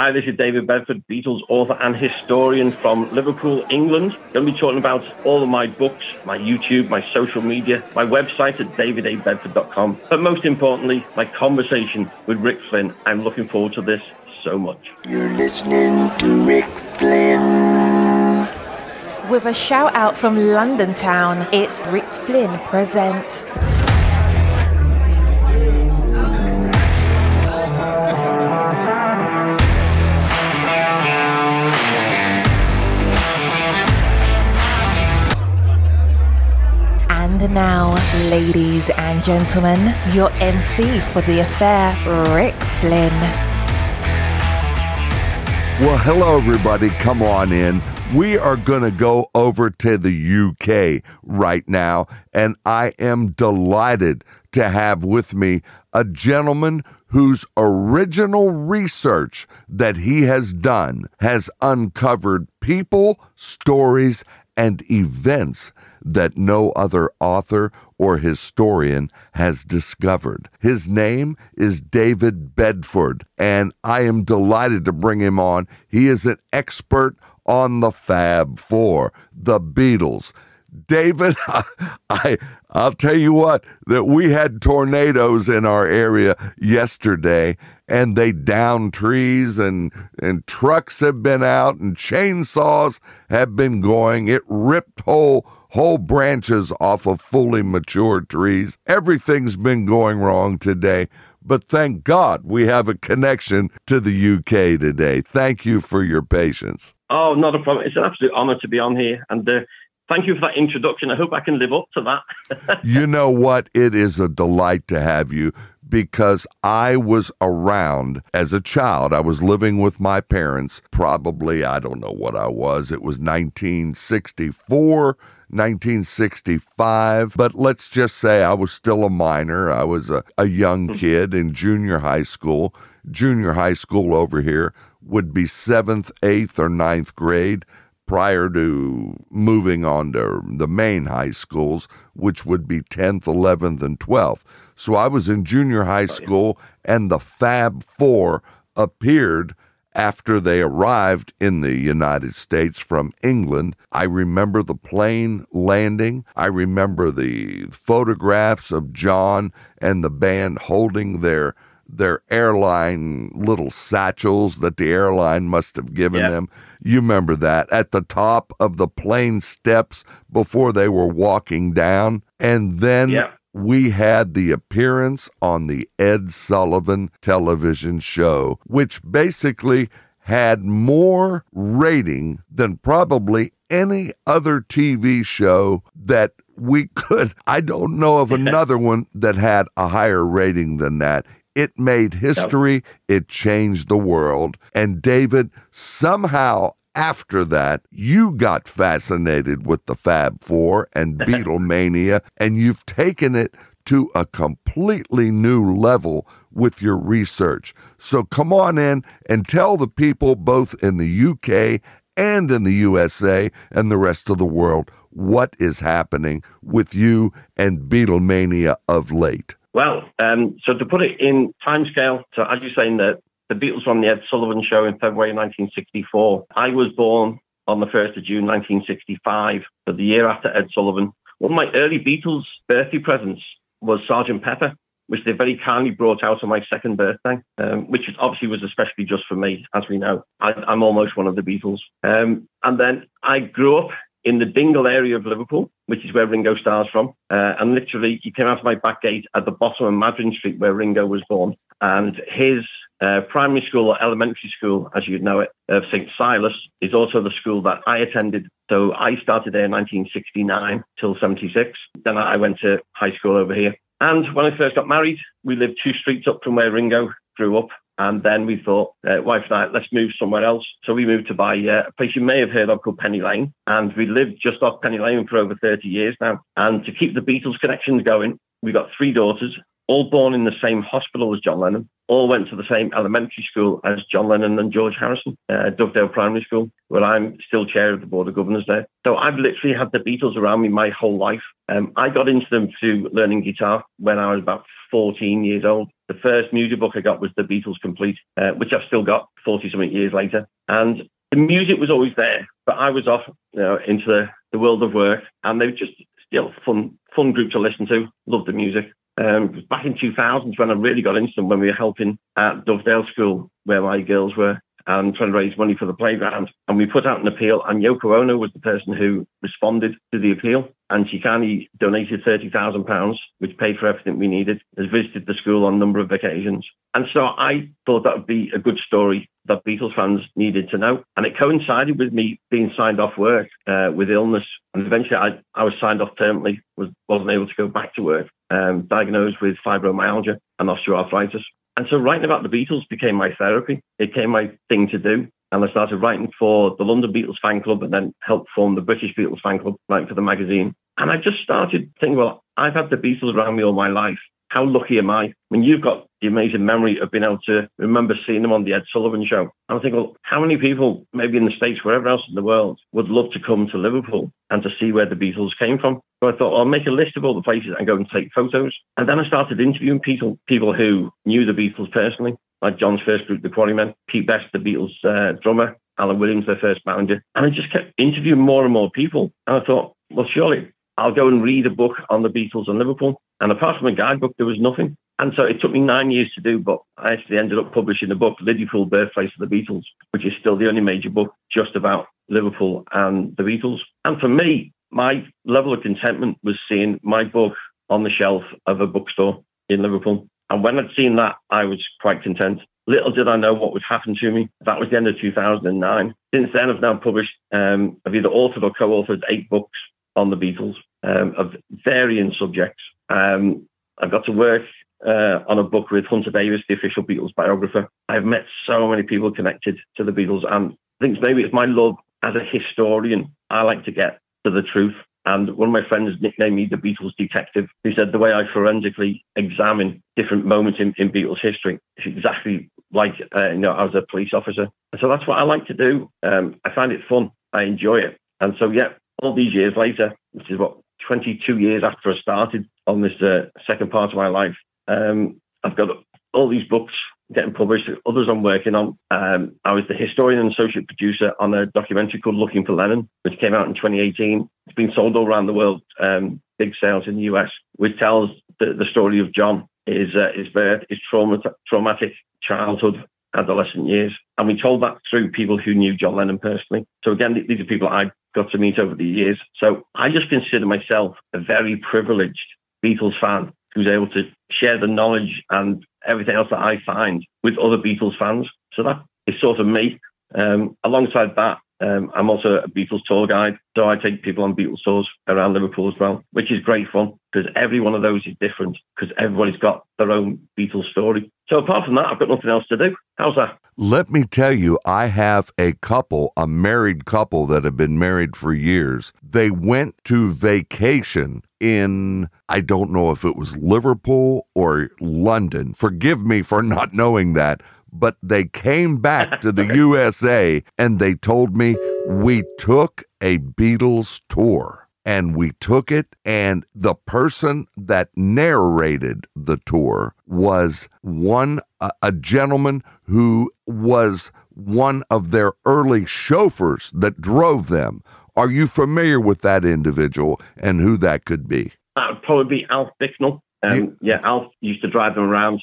Hi, this is David Bedford, Beatles author and historian from Liverpool, England. Going to be talking about all of my books, my YouTube, my social media, my website at davidabedford.com, but most importantly, my conversation with Rick Flynn. I'm looking forward to this so much. You're listening to Rick Flynn. With a shout out from London town, it's Rick Flynn presents. Now, ladies and gentlemen, your MC for the affair, Rick Flynn. Well, hello, everybody. Come on in. We are going to go over to the UK right now, and I am delighted to have with me a gentleman whose original research that he has done has uncovered people, stories, and events that no other author or historian has discovered. His name is David Bedford, and I am delighted to bring him on. He is an expert on the Fab Four, the Beatles. David, I, I will tell you what that we had tornadoes in our area yesterday and they downed trees and and trucks have been out and chainsaws have been going. It ripped whole whole branches off of fully mature trees. Everything's been going wrong today. But thank God we have a connection to the UK today. Thank you for your patience. Oh, not a problem. It's an absolute honor to be on here. And uh, thank you for that introduction. I hope I can live up to that. you know what? It is a delight to have you because I was around as a child. I was living with my parents. Probably, I don't know what I was. It was 1964. 1965, but let's just say I was still a minor. I was a, a young hmm. kid in junior high school. Junior high school over here would be seventh, eighth, or ninth grade prior to moving on to the main high schools, which would be 10th, 11th, and 12th. So I was in junior high oh, school, and the Fab Four appeared after they arrived in the United States from England. I remember the plane landing. I remember the photographs of John and the band holding their their airline little satchels that the airline must have given yep. them. You remember that at the top of the plane steps before they were walking down. And then yep we had the appearance on the Ed Sullivan television show, which basically had more rating than probably any other TV show that we could. I don't know of another one that had a higher rating than that. It made history, it changed the world. And David, somehow after that, you got fascinated with the Fab Four and Beatlemania, and you've taken it to a completely new level with your research. So come on in and tell the people both in the UK and in the USA and the rest of the world what is happening with you and Beatlemania of late. Well, um, so to put it in timescale, so as you're saying that the Beatles were on the Ed Sullivan Show in February 1964. I was born on the 1st of June 1965, so the year after Ed Sullivan. One of my early Beatles birthday presents was Sergeant Pepper, which they very kindly brought out on my second birthday, um, which obviously was especially just for me, as we know. I, am almost one of the Beatles. Um, and then I grew up in the Dingle area of Liverpool, which is where Ringo Starr's from. Uh, and literally, he came out of my back gate at the bottom of Madryn Street, where Ringo was born. And his uh, primary school or elementary school, as you'd know it, of St. Silas, is also the school that I attended. So I started there in 1969 till 76. Then I went to high school over here. And when I first got married, we lived two streets up from where Ringo grew up. And then we thought, uh, wife and I, let's move somewhere else. So we moved to buy uh, a place you may have heard of called Penny Lane. And we lived just off Penny Lane for over 30 years now. And to keep the Beatles connections going, we got three daughters, all born in the same hospital as John Lennon all went to the same elementary school as John Lennon and George Harrison, uh, Dovedale Primary School, where I'm still chair of the Board of Governors there. So I've literally had the Beatles around me my whole life. Um, I got into them through learning guitar when I was about 14 years old. The first music book I got was The Beatles Complete, uh, which I've still got 40 something years later. And the music was always there, but I was off you know, into the, the world of work, and they were just still fun, fun group to listen to. Loved the music. Um, back in 2000s when I really got into them, when we were helping at Dovedale School, where my girls were, and trying to raise money for the playground. And we put out an appeal, and Yoko Ono was the person who responded to the appeal. And kindly donated £30,000, which paid for everything we needed, has visited the school on a number of occasions. And so I thought that would be a good story that Beatles fans needed to know. And it coincided with me being signed off work uh, with illness. And eventually I, I was signed off permanently, was, wasn't able to go back to work, um, diagnosed with fibromyalgia and osteoarthritis. And so writing about the Beatles became my therapy. It became my thing to do. And I started writing for the London Beatles fan club and then helped form the British Beatles fan club, writing for the magazine. And I just started thinking, well, I've had the Beatles around me all my life. How lucky am I? I mean, you've got the amazing memory of being able to remember seeing them on the Ed Sullivan show. And I think, well, how many people, maybe in the States, wherever else in the world, would love to come to Liverpool and to see where the Beatles came from? So I thought, well, I'll make a list of all the places and go and take photos. And then I started interviewing people, people who knew the Beatles personally, like John's first group, the Quarrymen, Pete Best, the Beatles uh, drummer, Alan Williams, their first manager. And I just kept interviewing more and more people. And I thought, well, surely I'll go and read a book on the Beatles and Liverpool. And apart from a guidebook, there was nothing. And so it took me nine years to do, but I actually ended up publishing a book, Liverpool Birthplace of the Beatles, which is still the only major book just about Liverpool and the Beatles. And for me, my level of contentment was seeing my book on the shelf of a bookstore in Liverpool. And when I'd seen that, I was quite content. Little did I know what would happen to me. That was the end of 2009. Since then, I've now published, um, I've either authored or co authored eight books on the Beatles um, of varying subjects. Um, I got to work uh, on a book with Hunter Davies, the official Beatles biographer. I've met so many people connected to the Beatles, and I think maybe it's my love as a historian. I like to get to the truth. And one of my friends nicknamed me the Beatles detective. He said the way I forensically examine different moments in, in Beatles history is exactly like uh, you know I was a police officer. And so that's what I like to do. Um, I find it fun. I enjoy it. And so yeah, all these years later, which is what 22 years after I started on this uh, second part of my life, um, I've got all these books getting published, others I'm working on. Um, I was the historian and associate producer on a documentary called Looking for Lennon, which came out in 2018. It's been sold all around the world, um, big sales in the US, which tells the, the story of John, his, uh, his birth, his trauma, traumatic childhood, adolescent years. And we told that through people who knew John Lennon personally. So again, these are people I got to meet over the years. So I just consider myself a very privileged Beatles fan who's able to share the knowledge and everything else that I find with other Beatles fans. So that is sort of me. Um, alongside that, um, I'm also a Beatles tour guide, so I take people on Beatles tours around Liverpool as well, which is great fun because every one of those is different because everybody's got their own Beatles story. So apart from that, I've got nothing else to do. How's that? Let me tell you, I have a couple, a married couple that have been married for years. They went to vacation in, I don't know if it was Liverpool or London. Forgive me for not knowing that but they came back to the USA and they told me we took a Beatles tour and we took it and the person that narrated the tour was one a, a, gentleman who was one of their early chauffeurs that drove them. Are you familiar with that individual and who that could be? That would probably be alf bicknell um, yeah, Alf used to drive them around.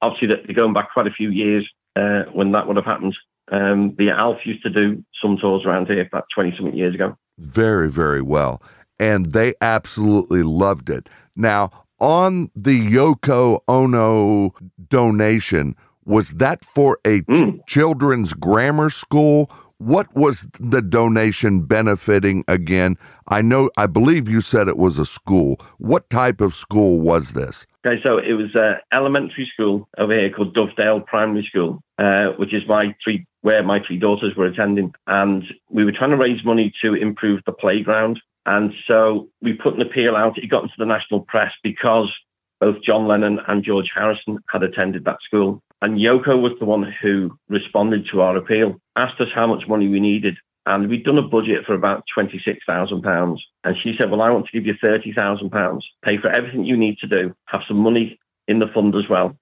Obviously, they're going back quite a few years uh, when that would have happened. Um, the Alf used to do some tours around here about 20 something years ago. Very, very well. And they absolutely loved it. Now, on the Yoko Ono donation, was that for a mm. children's grammar school what was the donation benefiting again? I know, I believe you said it was a school. What type of school was this? Okay, so it was an elementary school over here called Dovedale Primary School, uh, which is my three where my three daughters were attending, and we were trying to raise money to improve the playground. And so we put an appeal out. It got into the national press because both John Lennon and George Harrison had attended that school. And Yoko was the one who responded to our appeal, asked us how much money we needed. And we'd done a budget for about £26,000. And she said, Well, I want to give you £30,000, pay for everything you need to do, have some money in the fund as well.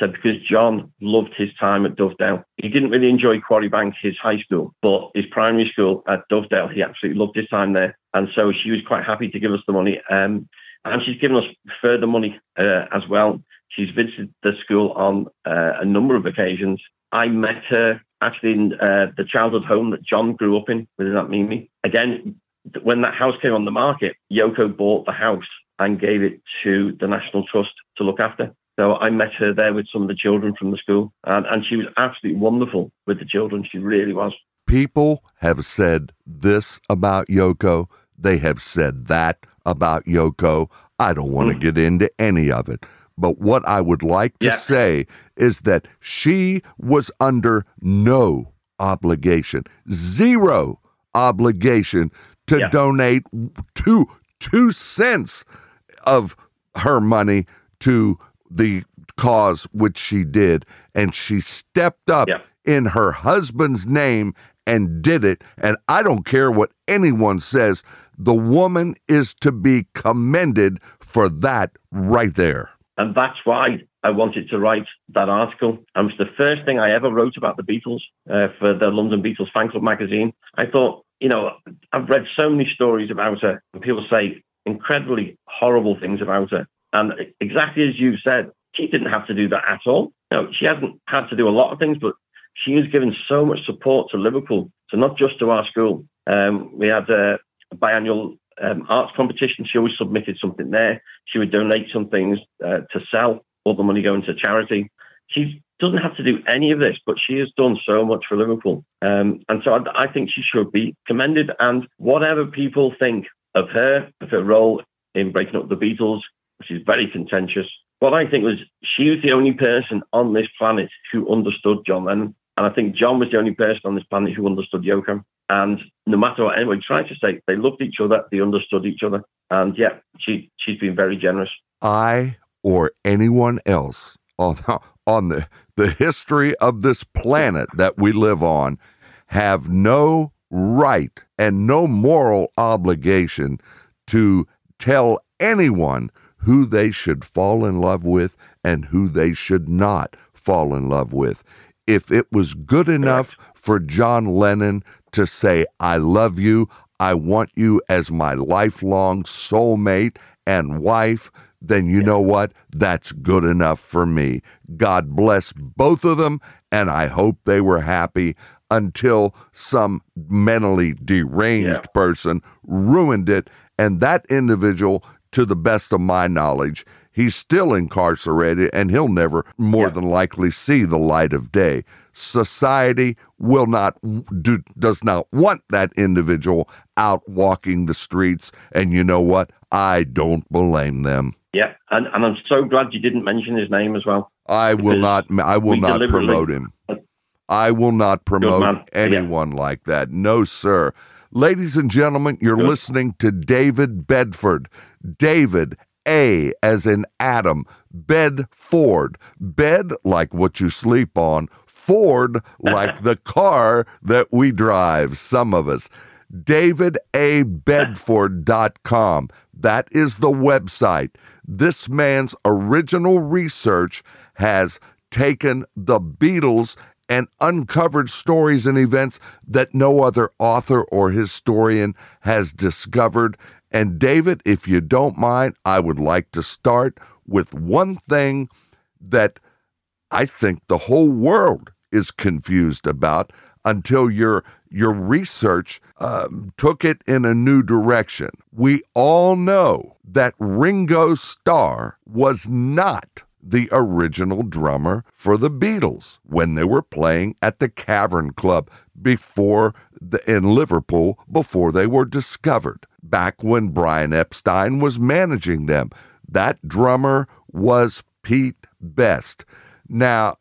Said because John loved his time at Dovedale. He didn't really enjoy Quarry Bank, his high school, but his primary school at Dovedale, he absolutely loved his time there. And so she was quite happy to give us the money. Um, and she's given us further money uh, as well. She's visited the school on uh, a number of occasions. I met her actually in uh, the childhood home that John grew up in with that Mimi. Again, when that house came on the market, Yoko bought the house and gave it to the National Trust to look after. So I met her there with some of the children from the school, and, and she was absolutely wonderful with the children. She really was. People have said this about Yoko. They have said that about Yoko. I don't want to get into any of it. But what I would like to Yeah. say is that she was under no obligation, zero obligation to Yeah. donate two two cents of her money to the cause which she did and she stepped up Yeah. in her husband's name and did it and I don't care what anyone says the woman is to be commended for that right there And that's why I wanted to write that article. It was the first thing I ever wrote about the Beatles uh, for the London Beatles Fan Club magazine. I thought, you know, I've read so many stories about her, and people say incredibly horrible things about her. And exactly as you said, she didn't have to do that at all. No, she hasn't had to do a lot of things, but she has given so much support to Liverpool, so not just to our school. Um, we had a, a biannual um, arts competition. She always submitted something there. She would donate some things uh, to sell, all the money going to charity. She doesn't have to do any of this, but she has done so much for Liverpool. Um, and so I, I think she should be commended. And whatever people think of her, of her role in breaking up the Beatles, which is very contentious, what I think was she was the only person on this planet who understood John Lennon. And I think John was the only person on this planet who understood Yoko. And no matter what anyone tried to say, they loved each other, they understood each other. And yeah, she, she's been very generous. I or anyone else on on the the history of this planet that we live on have no right and no moral obligation to tell anyone who they should fall in love with and who they should not fall in love with. If it was good enough for John Lennon to say, I love you, I want you as my lifelong soulmate and wife, then you know what? That's good enough for me. God bless both of them, and I hope they were happy until some mentally deranged Yeah. person ruined it. And that individual, to the best of my knowledge, he's still incarcerated and he'll never more Yeah. than likely see the light of day. Society will not do, does not want that individual out walking the streets and you know what? I don't blame them. Yeah. And, and I'm so glad you didn't mention his name as well. I will not I will not promote him. I will not promote man. Yeah. anyone like that. No, sir. Ladies and gentlemen, you're Good. listening to David Bedford. David A as in Adam, Bedford. Bed like what you sleep on, Ford like the car that we drive, some of us. DavidABedford.com. That is the website. This man's original research has taken the Beatles and uncovered stories and events that no other author or historian has discovered. And David, if you don't mind, I would like to start with one thing that I think the whole world is confused about until your your research um, took it in a new direction. We all know that Ringo Starr was not the original drummer for the Beatles when they were playing at the Cavern Club before the, in Liverpool before they were discovered. Back when Brian Epstein was managing them, that drummer was Pete Best. Now,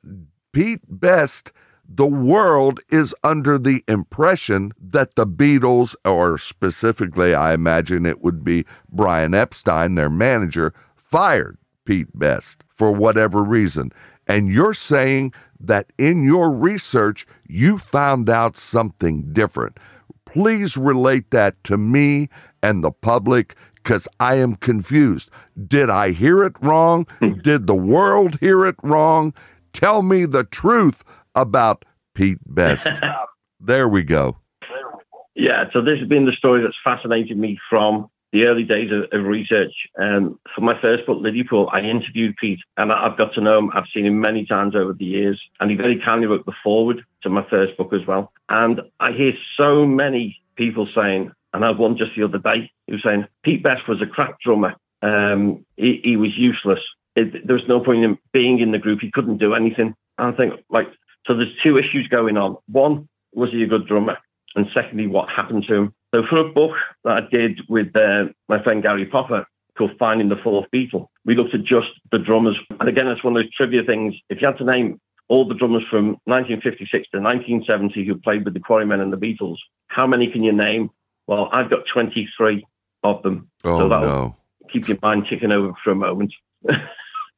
Pete Best, the world is under the impression that the Beatles, or specifically, I imagine it would be Brian Epstein, their manager, fired Pete Best for whatever reason. And you're saying that in your research, you found out something different. Please relate that to me and the public. Because I am confused. Did I hear it wrong? Did the world hear it wrong? Tell me the truth about Pete Best. there we go. Yeah, so this has been the story that's fascinated me from the early days of, of research. Um, for my first book, Liverpool, I interviewed Pete and I've got to know him. I've seen him many times over the years, and he very kindly wrote the foreword to my first book as well. And I hear so many people saying, and I had one just the other day, he was saying, Pete Best was a crap drummer. Um, he, he was useless. It, there was no point in being in the group. He couldn't do anything. And I think, like, so there's two issues going on. One, was he a good drummer? And secondly, what happened to him? So for a book that I did with uh, my friend Garry Popper called Finding the Fourth Beatle, we looked at just the drummers. And again, it's one of those trivia things. If you had to name all the drummers from 1956 to 1970 who played with the Quarrymen and the Beatles, how many can you name? Well, I've got 23 of them. Oh, so that'll no. keep your mind ticking over for a moment. but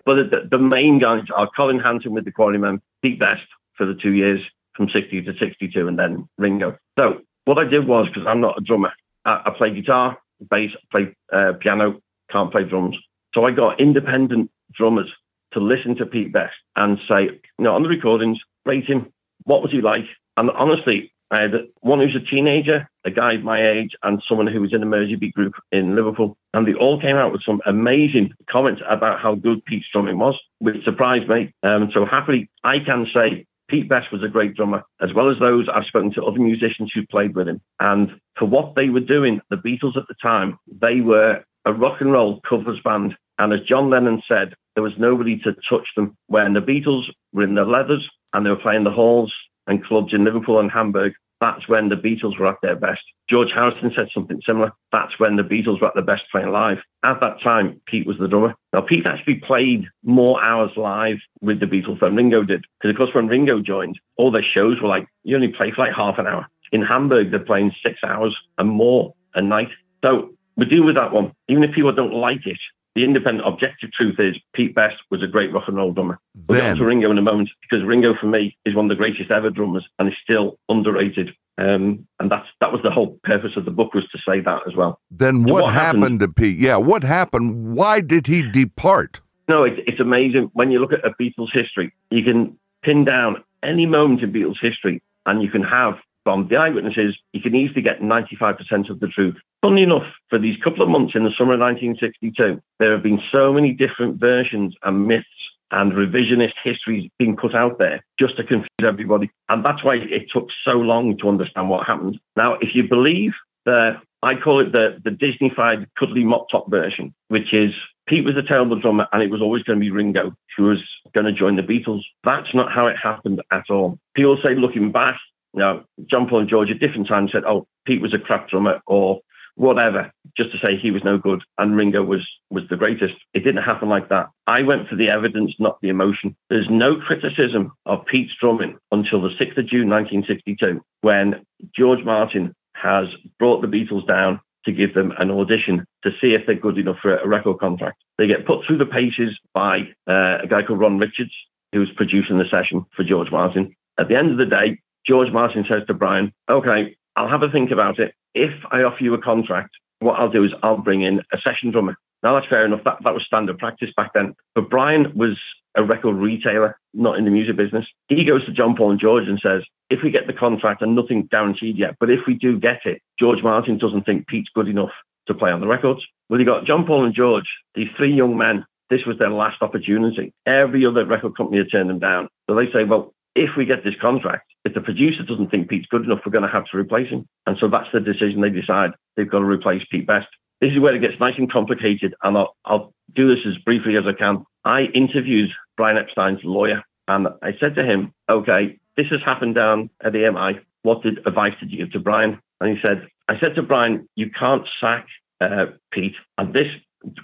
the, the main guys are Colin Hanton with the Quarrymen, Pete Best for the two years from 60 to 62, and then Ringo. So what I did was, because I'm not a drummer, I, I play guitar, bass, play uh, piano, can't play drums. So I got independent drummers to listen to Pete Best and say, you know, on the recordings, rate him. What was he like? And honestly, I had one who's a teenager, a guy my age, and someone who was in a Merseybeat group in Liverpool. And they all came out with some amazing comments about how good Pete's drumming was, which surprised me. Um, so happily, I can say Pete Best was a great drummer, as well as those I've spoken to other musicians who played with him. And for what they were doing, the Beatles at the time, they were a rock and roll covers band. And as John Lennon said, there was nobody to touch them. When the Beatles were in their leathers and they were playing the halls and clubs in Liverpool and Hamburg, that's when the Beatles were at their best. George Harrison said something similar. That's when the Beatles were at their best playing live. At that time, Pete was the drummer. Now, Pete actually played more hours live with the Beatles than Ringo did. Because, of course, when Ringo joined, all their shows were like, you only play for like half an hour. In Hamburg, they're playing six hours and more a night. So we deal with that one. Even if people don't like it, the independent objective truth is Pete Best was a great rock and roll drummer. We'll get to Ringo in a moment because Ringo for me is one of the greatest ever drummers and is still underrated. Um, and that's that was the whole purpose of the book was to say that as well. Then So what, what happened? happened? to Pete? Yeah, what happened? Why did he depart? No, it, it's amazing when you look at a Beatles history. You can pin down any moment in Beatles history, and you can have from the eyewitnesses, you can easily get 95% of the truth. Funny enough, for these couple of months in the summer of 1962, there have been so many different versions and myths and revisionist histories being put out there just to confuse everybody. And that's why it took so long to understand what happened. Now, if you believe the, I call it the, the Disneyfied cuddly mop top version, which is Pete was a terrible drummer and it was always going to be Ringo who was going to join the Beatles. That's not how it happened at all. People say looking back, you know, John Paul and George at different times said, oh, Pete was a crap drummer or whatever, just to say he was no good and Ringo was was the greatest. It didn't happen like that. I went for the evidence, not the emotion. There's no criticism of Pete's drumming until the 6th of June 1962, when George Martin has brought the Beatles down to give them an audition to see if they're good enough for a record contract. They get put through the paces by uh, a guy called Ron Richards, who's producing the session for George Martin. At the end of the day, George Martin says to Brian, okay, I'll have a think about it. If I offer you a contract, what I'll do is I'll bring in a session drummer. Now that's fair enough. That, that was standard practice back then. But Brian was a record retailer, not in the music business. He goes to John Paul and George and says, if we get the contract and nothing's guaranteed yet, but if we do get it, George Martin doesn't think Pete's good enough to play on the records. Well, you got John Paul and George, these three young men. This was their last opportunity. Every other record company had turned them down. So they say, well, if we get this contract, if the producer doesn't think Pete's good enough, we're going to have to replace him. And so that's the decision they decide. They've got to replace Pete Best. This is where it gets nice and complicated, and I'll, I'll do this as briefly as I can. I interviewed Brian Epstein's lawyer, and I said to him, okay, this has happened down at the EMI. What did advice did you give to Brian? And he said, I said to Brian, you can't sack uh, Pete. And this,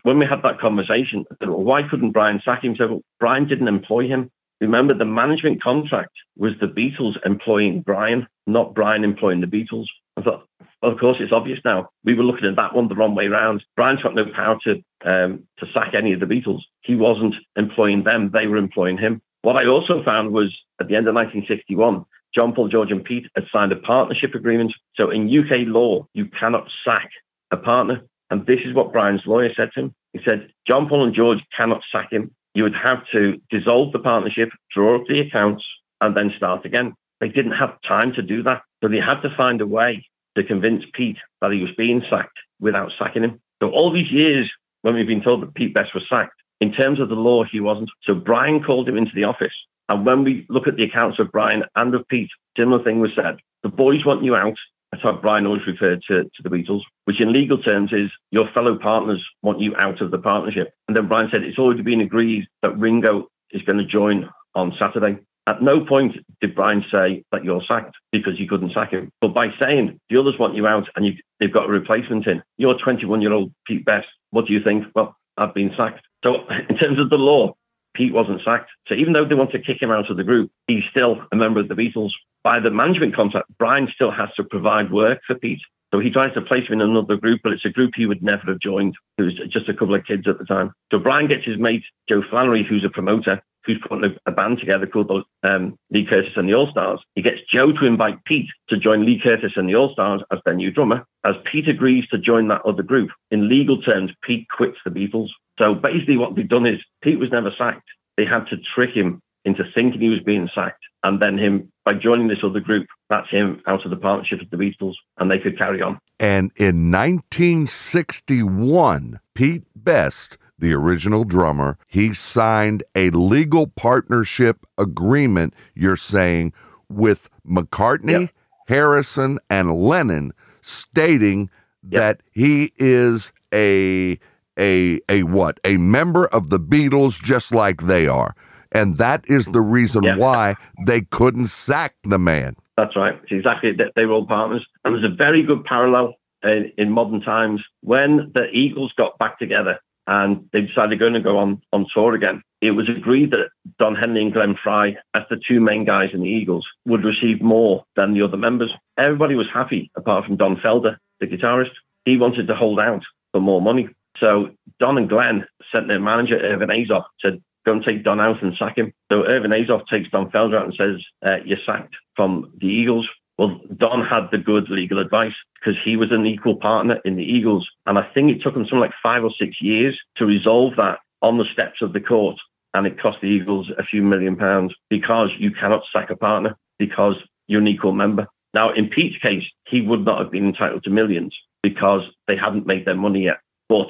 when we had that conversation, I said, well, why couldn't Brian sack him? Said, Brian didn't employ him. Remember, the management contract was the Beatles employing Brian, not Brian employing the Beatles. I thought, well, of course, it's obvious now. We were looking at that one the wrong way round. Brian's got no power to um, to sack any of the Beatles. He wasn't employing them; they were employing him. What I also found was at the end of 1961, John Paul, George, and Pete had signed a partnership agreement. So in UK law, you cannot sack a partner. And this is what Brian's lawyer said to him. He said, John Paul and George cannot sack him. You would have to dissolve the partnership, draw up the accounts, and then start again. They didn't have time to do that. So they had to find a way to convince Pete that he was being sacked without sacking him. So all these years when we've been told that Pete Best was sacked, in terms of the law, he wasn't. So Brian called him into the office. And when we look at the accounts of Brian and of Pete, similar thing was said. The boys want you out. That's how Brian always referred to, to the Beatles, which in legal terms is your fellow partners want you out of the partnership. And then Brian said it's already been agreed that Ringo is going to join on Saturday. At no point did Brian say that you're sacked because you couldn't sack him. But by saying the others want you out and you, they've got a replacement in, you're 21 year old Pete Best. What do you think? Well, I've been sacked. So, in terms of the law, Pete wasn't sacked. So, even though they want to kick him out of the group, he's still a member of the Beatles. By the management contract, Brian still has to provide work for Pete. So he tries to place him in another group, but it's a group he would never have joined. It was just a couple of kids at the time. So Brian gets his mate, Joe Flannery, who's a promoter, who's putting a, band together called um, Lee Curtis and the All Stars. He gets Joe to invite Pete to join Lee Curtis and the All Stars as their new drummer. As Pete agrees to join that other group, in legal terms, Pete quits the Beatles. So basically, what they've done is Pete was never sacked. They had to trick him into thinking he was being sacked, and then him by joining this other group, that's him out of the partnership of the Beatles, and they could carry on. And in 1961, Pete Best the original drummer, he signed a legal partnership agreement, you're saying, with McCartney, yep. Harrison, and Lennon, stating yep. that he is a a a what? A member of the Beatles just like they are. And that is the reason yep. why they couldn't sack the man. That's right. It's exactly. They were all partners. And there's a very good parallel in, in modern times when the Eagles got back together and they decided they're going to go on, on tour again. It was agreed that Don Henley and Glenn Frey, as the two main guys in the Eagles, would receive more than the other members. Everybody was happy, apart from Don Felder, the guitarist. He wanted to hold out for more money. So Don and Glenn sent their manager, Irvin Azoff, to go and take Don out and sack him. So Irvin Azoff takes Don Felder out and says, uh, you're sacked from the Eagles. Well, Don had the good legal advice because he was an equal partner in the Eagles. And I think it took him something like five or six years to resolve that on the steps of the court. And it cost the Eagles a few million pounds because you cannot sack a partner because you're an equal member. Now, in Pete's case, he would not have been entitled to millions because they hadn't made their money yet. But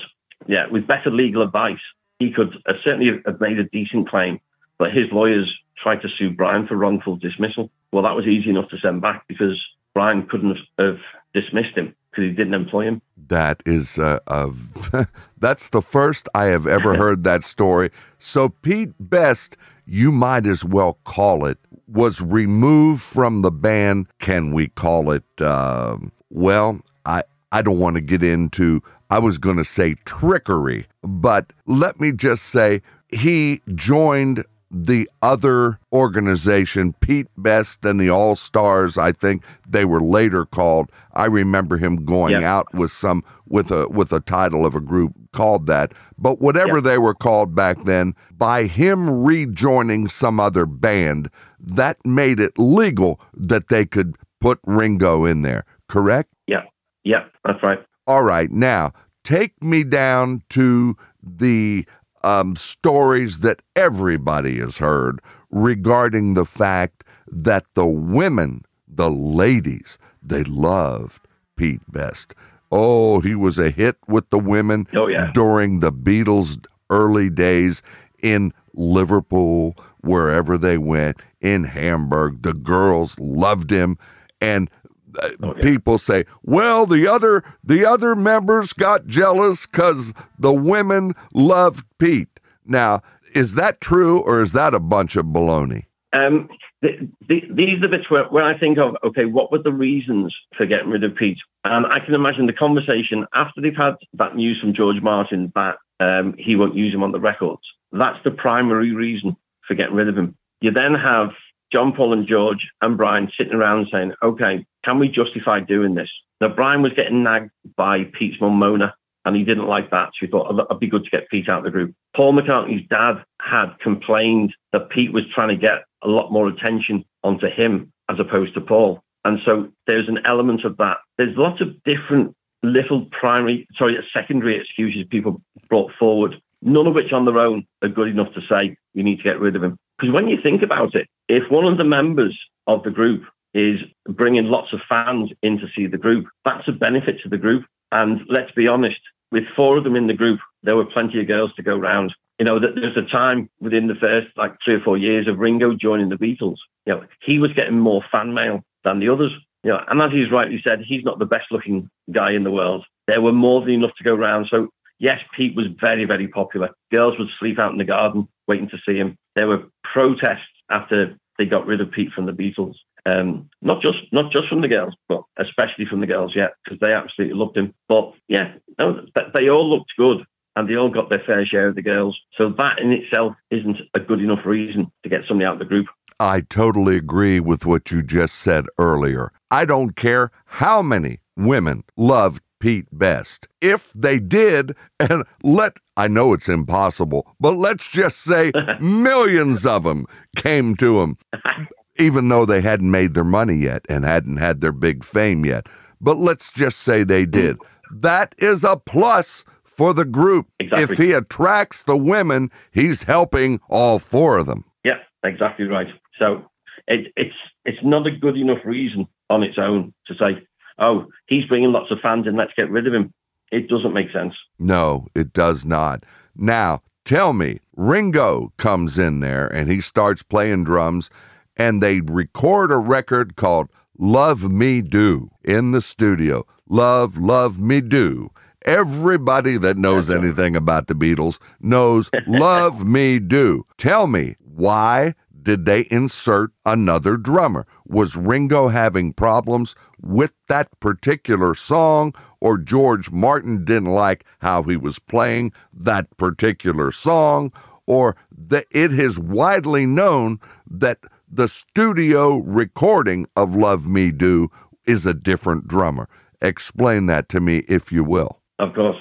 yeah, with better legal advice, he could uh, certainly have made a decent claim. But his lawyers tried to sue Brian for wrongful dismissal. Well, that was easy enough to send back because Brian couldn't have dismissed him because he didn't employ him. That is uh, a, that's the first I have ever heard that story. So Pete Best, you might as well call it, was removed from the band. Can we call it? Uh, well, I I don't want to get into. I was going to say trickery, but let me just say he joined the other organization, Pete Best and the All Stars, I think they were later called. I remember him going yep. out with some with a with a title of a group called that. But whatever yep. they were called back then, by him rejoining some other band, that made it legal that they could put Ringo in there. Correct? Yeah. Yeah, that's right. All right. Now, take me down to the um, stories that everybody has heard regarding the fact that the women, the ladies, they loved Pete Best. Oh, he was a hit with the women oh, yeah. during the Beatles' early days in Liverpool, wherever they went, in Hamburg. The girls loved him. And uh, oh, yeah. people say, "Well, the other the other members got jealous because the women loved Pete." Now, is that true, or is that a bunch of baloney? Um, the, the, these are the bits where, where I think of, okay, what were the reasons for getting rid of Pete? And I can imagine the conversation after they've had that news from George Martin that um, he won't use him on the records. That's the primary reason for getting rid of him. You then have John Paul and George and Brian sitting around saying, okay, can we justify doing this? Now, Brian was getting nagged by Pete's mum, Mona, and he didn't like that. So he thought it'd be good to get Pete out of the group. Paul McCartney's dad had complained that Pete was trying to get a lot more attention onto him as opposed to Paul. And so there's an element of that. There's lots of different little primary, sorry, secondary excuses people brought forward, none of which on their own are good enough to say you need to get rid of him. Because when you think about it, if one of the members of the group is bringing lots of fans in to see the group, that's a benefit to the group. And let's be honest, with four of them in the group, there were plenty of girls to go round. You know, there's a time within the first like three or four years of Ringo joining the Beatles. You know, he was getting more fan mail than the others. You know, and as he's rightly said, he's not the best looking guy in the world. There were more than enough to go round. So yes, Pete was very, very popular. Girls would sleep out in the garden waiting to see him. There were protests after they got rid of Pete from the Beatles. Um, not just not just from the girls, but especially from the girls, yeah, because they absolutely loved him. But yeah, no, they all looked good and they all got their fair share of the girls. So that in itself isn't a good enough reason to get somebody out of the group. I totally agree with what you just said earlier. I don't care how many women loved Pete Best. If they did, and let, I know it's impossible, but let's just say millions of them came to him, even though they hadn't made their money yet and hadn't had their big fame yet. But let's just say they hmm. did. That is a plus for the group. Exactly. If he attracts the women, he's helping all four of them. Yeah, exactly right. So it, it's it's not a good enough reason on its own to say, oh, he's bringing lots of fans in, let's get rid of him. It doesn't make sense. No, it does not. Now, tell me, Ringo comes in there and he starts playing drums, and they record a record called Love Me Do in the studio. Love, Love Me Do. Everybody that knows anything about the Beatles knows Love Me Do. Tell me, why did they insert another drummer? Was Ringo having problems with that particular song, or George Martin didn't like how he was playing that particular song, or that it is widely known that the studio recording of Love Me Do is a different drummer? Explain that to me, if you will. Of course.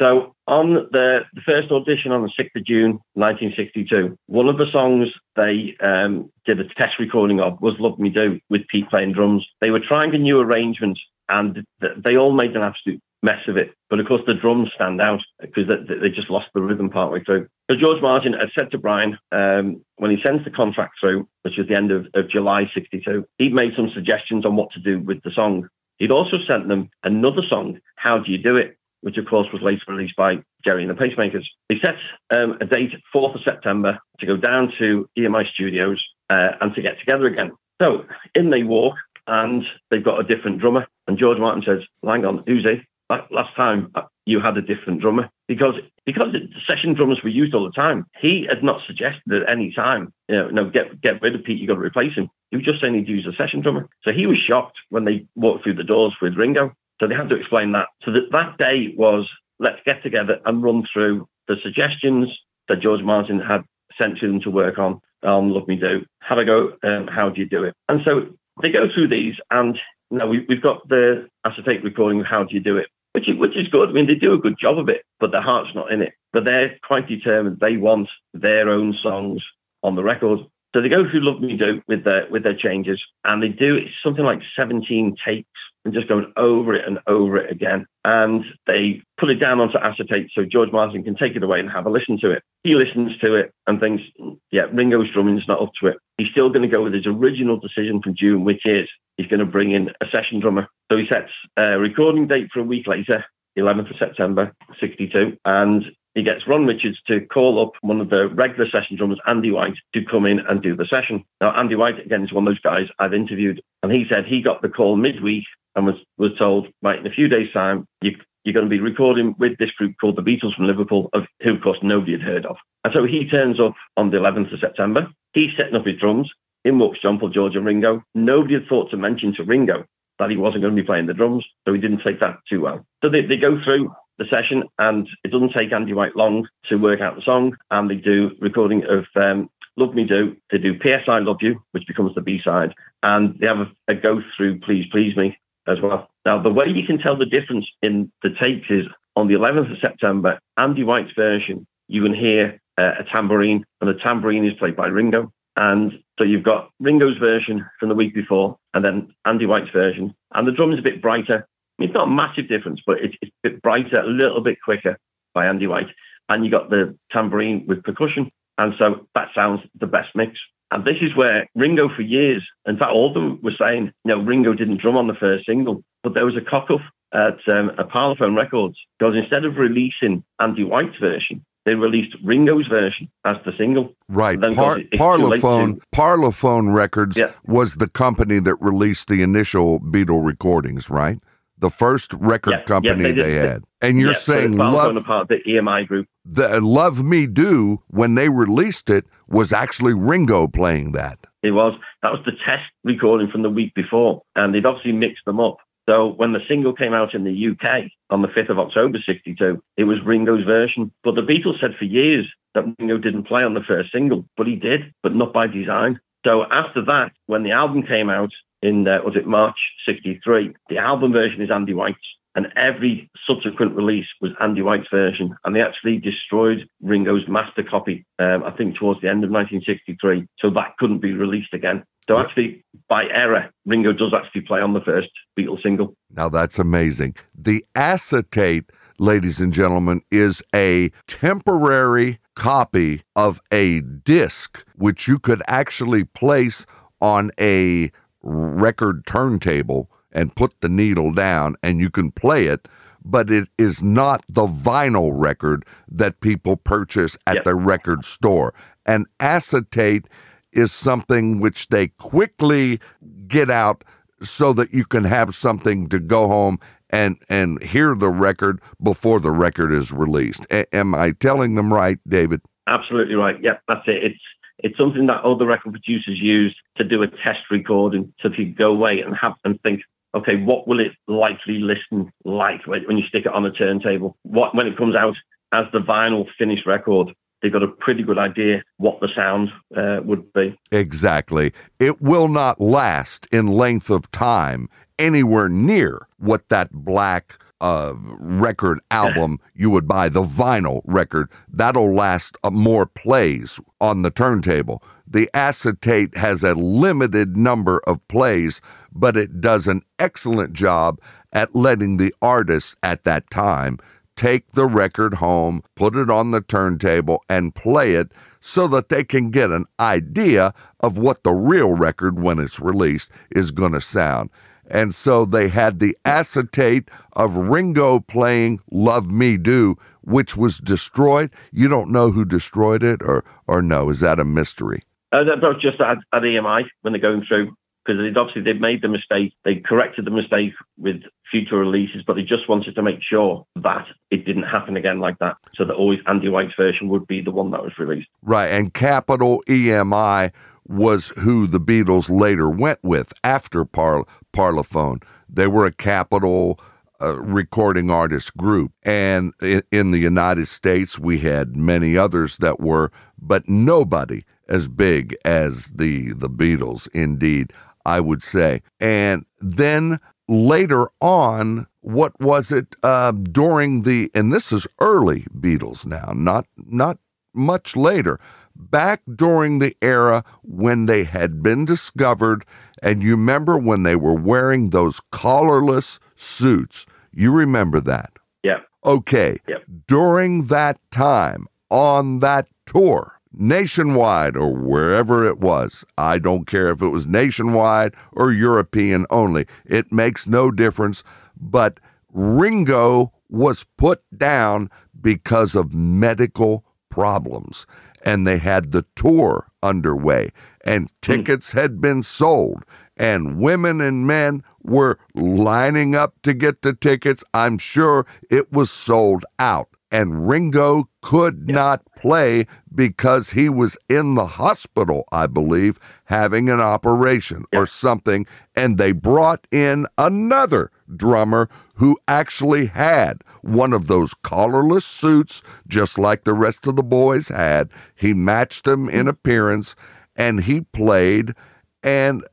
So on the, the first audition on the 6th of June 1962, one of the songs they um, did a test recording of was Love Me Do with Pete playing drums. They were trying a new arrangement and th- they all made an absolute mess of it. But of course, the drums stand out because they, they just lost the rhythm partway through. So George Martin had said to Brian um, when he sends the contract through, which was the end of, of July 62, he'd made some suggestions on what to do with the song. He'd also sent them another song, How Do You Do It? which of course was later released by Gerry and the Pacemakers. They set um, a date, 4th of September, to go down to EMI Studios uh, and to get together again. So in they walk, and they've got a different drummer. And George Martin says, "Hang on, who's he? Last time uh, you had a different drummer because because session drummers were used all the time. He had not suggested at any time, you know, no, get get rid of Pete. You got to replace him. He was just saying he'd use a session drummer. So he was shocked when they walked through the doors with Ringo. So they had to explain that. So that, that day was let's get together and run through the suggestions that George Martin had sent to them to work on. Um, Love Me Do. Have a go. Um, how do you do it? And so they go through these, and know, we, we've got the acetate recording of How Do You Do It, which is, which is good. I mean, they do a good job of it, but their heart's not in it. But they're quite determined. They want their own songs on the record. So they go through Love Me Do with their with their changes, and they do it's something like 17 takes and just going over it and over it again. And they put it down onto acetate so George Martin can take it away and have a listen to it. He listens to it and thinks, yeah, Ringo's drumming's not up to it. He's still going to go with his original decision from June, which is he's going to bring in a session drummer. So he sets a recording date for a week later, 11th of September, 62. And he gets Ron Richards to call up one of the regular session drummers, Andy White, to come in and do the session. Now, Andy White, again, is one of those guys I've interviewed, and he said he got the call midweek and was, was told, right, in a few days' time, you, you're going to be recording with this group called the Beatles from Liverpool, of, who, of course, nobody had heard of. And so he turns up on the 11th of September. He's setting up his drums. In walks John Paul George and Ringo. Nobody had thought to mention to Ringo that he wasn't going to be playing the drums, so he didn't take that too well. So they, they go through the session, and it doesn't take Andy White long to work out the song, and they do recording of um, Love Me Do. They do P.S. I Love You, which becomes the B side, and they have a, a go through Please Please Me as well. Now, the way you can tell the difference in the takes is on the 11th of September, Andy White's version, you can hear uh, a tambourine, and the tambourine is played by Ringo. And so you've got Ringo's version from the week before, and then Andy White's version. And the drum is a bit brighter, It's not a massive difference, but it's, it's a bit brighter, a little bit quicker by Andy White. And you got the tambourine with percussion. And so that sounds the best mix. And this is where Ringo, for years, in fact, all of them were saying, you know, Ringo didn't drum on the first single, but there was a cock up at um, a Parlophone Records because instead of releasing Andy White's version, they released Ringo's version as the single. Right. Then Par- late Parlophone, Parlophone Records Yeah. was the company that released the initial Beatle recordings, right? The first record company they they, had. And you're saying Love, are part of the EMI group. the, uh, Love Me Do, when they released it, was actually Ringo playing that. It was that was the test recording from the week before, and they'd obviously mixed them up. So when the single came out in the UK on the 5th of October 62, it was Ringo's version. But the Beatles said for years that Ringo didn't play on the first single, but he did, but not by design. So after that, when the album came out in, uh, was it March 63, the album version is Andy White's. And every subsequent release was Andy White's version. And they actually destroyed Ringo's master copy, um, I think, towards the end of 1963. So that couldn't be released again. So actually, by error, Ringo does actually play on the first Beatles single. Now that's amazing. The acetate, ladies and gentlemen, is a temporary copy of a disc which you could actually place on a record turntable and put the needle down and you can play it. But it is not the vinyl record that people purchase at Yep. the record store. And acetate is something which they quickly get out so that you can have something to go home and and hear the record before the record is released. A- am I telling them right, David? Absolutely right. Yeah, that's it. It's it's something that other record producers use to do a test recording, so to go away and have and think, okay, what will it likely listen like when, you stick it on a turntable? What when it comes out as the vinyl finished record? They've got a pretty good idea what the sound uh, would be. Exactly. It will not last in length of time anywhere near what that black uh, record album you would buy, the vinyl record. That'll last uh, more plays on the turntable. The acetate has a limited number of plays, but it does an excellent job at letting the artist at that time take the record home, put it on the turntable, and play it so that they can get an idea of what the real record, when it's released, is going to sound. And so they had the acetate of Ringo playing Love Me Do, which was destroyed. You don't know who destroyed it, or, or no? Is that a mystery? Uh, that was just at, at EMI when they're going through because they'd obviously they'd made the mistake. They corrected the mistake with future releases, but they just wanted to make sure that it didn't happen again like that. So that always Andy White's version would be the one that was released. Right. And Capitol EMI was who the Beatles later went with after Par- Parlophone. They were a Capitol uh, recording artist group. And i- in the United States, we had many others that were, but nobody as big as the, the Beatles, indeed, I would say. And then later on, what was it uh, during the, and this is early Beatles now, not, not much later, back during the era when they had been discovered. And you remember when they were wearing those collarless suits? You remember that? Yeah. Okay. Yep. During that time on that tour, nationwide or wherever it was, I don't care if it was nationwide or European only, it makes no difference. But Ringo was put down because of medical problems. And they had the tour underway, and hmm. tickets had been sold, and women and men were lining up to get the tickets. I'm sure it was sold out. And Ringo could not play because he was in the hospital, I believe, having an operation or something. And they brought in another drummer who actually had one of those collarless suits, just like the rest of the boys had. He matched them in appearance and he played and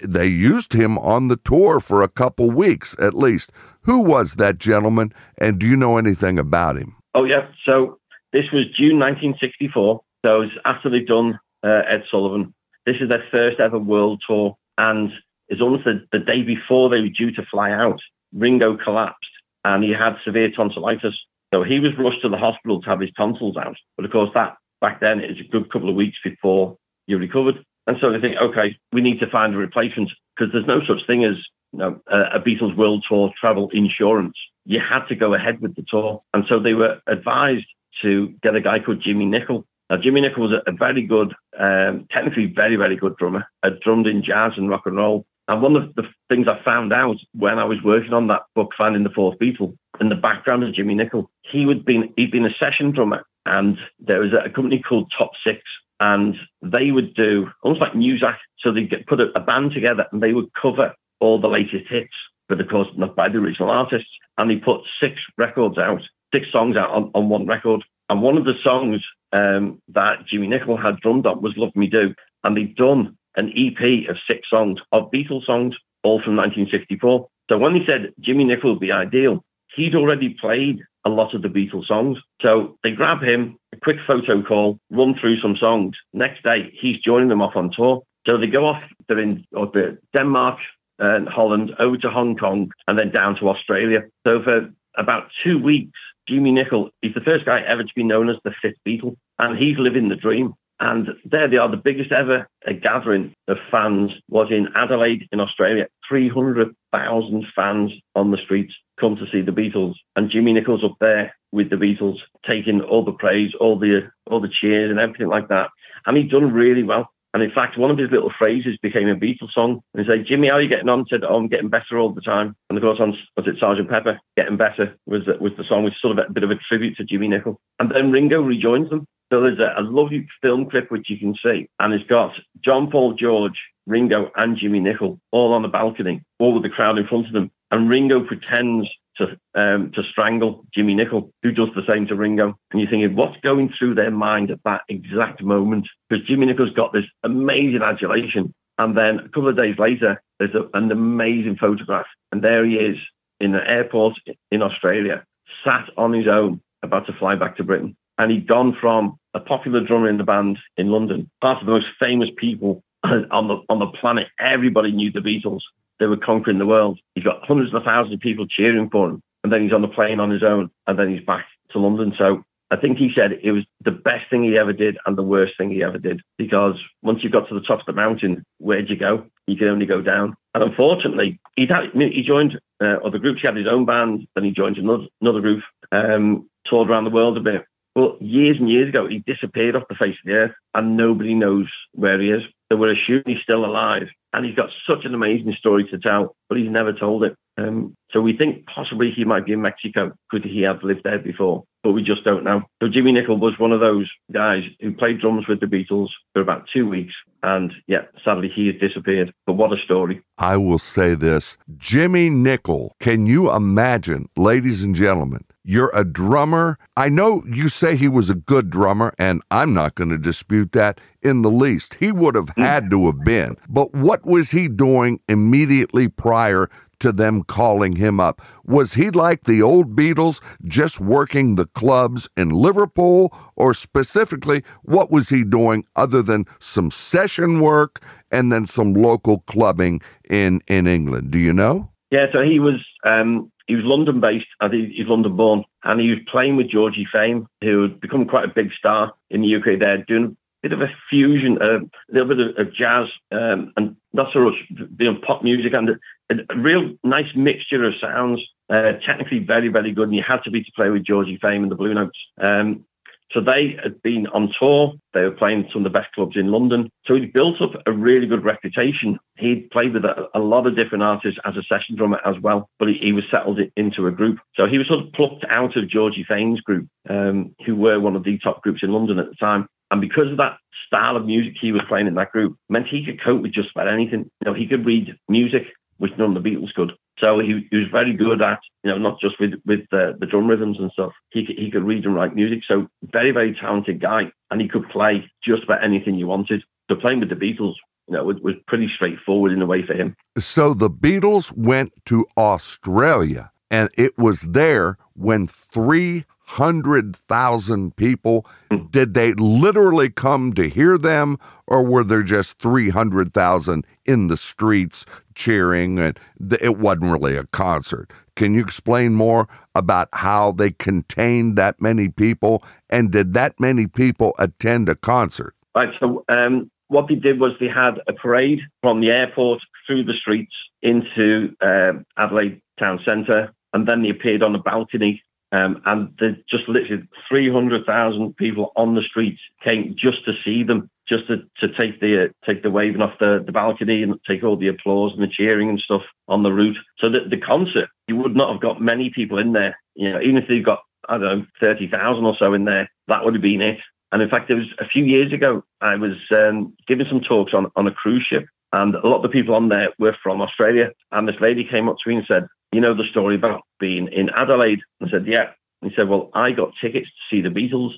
they used him on the tour for a couple weeks at least. Who was that gentleman, and do you know anything about him? Oh yeah. So this was June 1964. So it was after they'd done uh, Ed Sullivan. This is their first ever world tour, and it's almost the, the day before they were due to fly out. Ringo collapsed and he had severe tonsillitis. So he was rushed to the hospital to have his tonsils out. But of course, that back then is a good couple of weeks before you recovered. And so they think, okay, we need to find a replacement because there's no such thing as you know, a, Beatles World Tour travel insurance. You had to go ahead with the tour. And so they were advised to get a guy called Jimmy Nicol. Now, Jimmy Nicol was a very good, um, technically very, very good drummer, had drummed in jazz and rock and roll. And one of the things I found out when I was working on that book, Finding the Fourth Beatle, in the background of Jimmy Nicol, he would been he'd been a session drummer, and there was a company called Top Six, and they would do almost like Muzak. So they'd get, put a, a band together and they would cover all the latest hits, but of course not by the original artists. And they put six records out, six songs out on, on one record. And one of the songs um, that Jimmy Nicol had drummed on was Love Me Do. And they'd done an EP of six songs of Beatles songs, all from 1964. So when he said Jimmy Nicol would be ideal, he'd already played a lot of the Beatles songs. So they grab him, a quick photo call, run through some songs. Next day, he's joining them off on tour. So they go off, they're in or they're Denmark and Holland, over to Hong Kong, and then down to Australia. So for about two weeks, Jimmy Nicol is the first guy ever to be known as the fifth Beatle, and he's living the dream. And there they are, the biggest ever uh, gathering of fans was in Adelaide in Australia. 300,000 fans on the streets come to see the Beatles. And Jimmy Nicol's up there with the Beatles, taking all the praise, all the all the cheers and everything like that. And he'd done really well. And in fact, one of his little phrases became a Beatles song. And he said, Jimmy, how are you getting on? He said, oh, I'm getting better all the time. And of course, on, was it Sergeant Pepper? Getting Better was, was the song, which sort of a bit of a tribute to Jimmy Nicol. And then Ringo rejoins them. So there's a, a lovely film clip which you can see. And it's got John Paul George, Ringo, and Jimmy Nicol all on the balcony, all with the crowd in front of them. And Ringo pretends to um, to strangle Jimmy Nicol, who does the same to Ringo. And you're thinking, what's going through their mind at that exact moment? Because Jimmy Nicol's got this amazing adulation. And then a couple of days later, there's a, an amazing photograph. And there he is in an airport in Australia, sat on his own, about to fly back to Britain. And he'd gone from a popular drummer in the band in London, part of the most famous people on the on the planet. Everybody knew the Beatles they were conquering the world. He's got hundreds of thousands of people cheering for him. And then he's on the plane on his own. And then he's back to London. So I think he said it was the best thing he ever did and the worst thing he ever did. Because once you got to the top of the mountain, where'd you go? You can only go down. And unfortunately, he had, he joined uh, other groups. He had his own band. Then he joined another, another group, um, toured around the world a bit. Well, years and years ago, he disappeared off the face of the earth, and nobody knows where he is. So we're assuming he's still alive, and he's got such an amazing story to tell, but he's never told it. Um, so we think possibly he might be in Mexico. Could he have lived there before? But we just don't know. So Jimmy Nicol was one of those guys who played drums with the Beatles for about two weeks. And yeah, sadly, he has disappeared. But what a story. I will say this Jimmy Nicol, can you imagine, ladies and gentlemen, you're a drummer. I know you say he was a good drummer, and I'm not going to dispute that in the least. He would have had to have been. But what was he doing immediately prior to them calling him up? Was he like the old Beatles, just working the clubs in Liverpool? Or specifically, what was he doing other than some session work and then some local clubbing in, in England? Do you know? Yeah, so he was um, he was London based, and he, he's London born, and he was playing with Georgie Fame, who had become quite a big star in the UK there, doing a bit of a fusion, a little bit of, of jazz, um, and not so much know, pop music, and a, a real nice mixture of sounds. Uh, technically very, very good, and you had to be to play with Georgie Fame and the Blue Notes. Um, so they had been on tour. They were playing some of the best clubs in London. So he'd built up a really good reputation. He'd played with a, a lot of different artists as a session drummer as well, but he, he, was settled into a group. So he was sort of plucked out of Georgie Fame's group, um, who were one of the top groups in London at the time. And because of that style of music he was playing in that group, meant he could cope with just about anything. You know, he could read music, which none of the Beatles could. So he, he, was very good at, you know, not just with with uh, the drum rhythms and stuff. He could, he could read and write music. So very very talented guy, and he could play just about anything you wanted. So playing with the Beatles, you know, was, was pretty straightforward in a way for him. So the Beatles went to Australia, and it was there when three 300,000 people. Did they literally come to hear them, or were there just 300,000 in the streets cheering and it wasn't really a concert? Can you explain more about how they contained that many people, and did that many people attend a concert? Right. So um, what they did was they had a parade from the airport through the streets into um, Adelaide town centre, and then they appeared on a balcony. Um, and there's just literally 300,000 people on the streets came just to see them, just to, to take the uh, take the waving off the, the balcony and take all the applause and the cheering and stuff on the route. So the, the concert, you would not have got many people in there. You know, even if they got I don't know 30,000 or so in there, that would have been it. And in fact, it was a few years ago, I was um, giving some talks on, on a cruise ship, and a lot of the people on there were from Australia. And this lady came up to me and said, You know the story about being in Adelaide? I said, Yeah. And he said, Well, I got tickets to see the Beatles.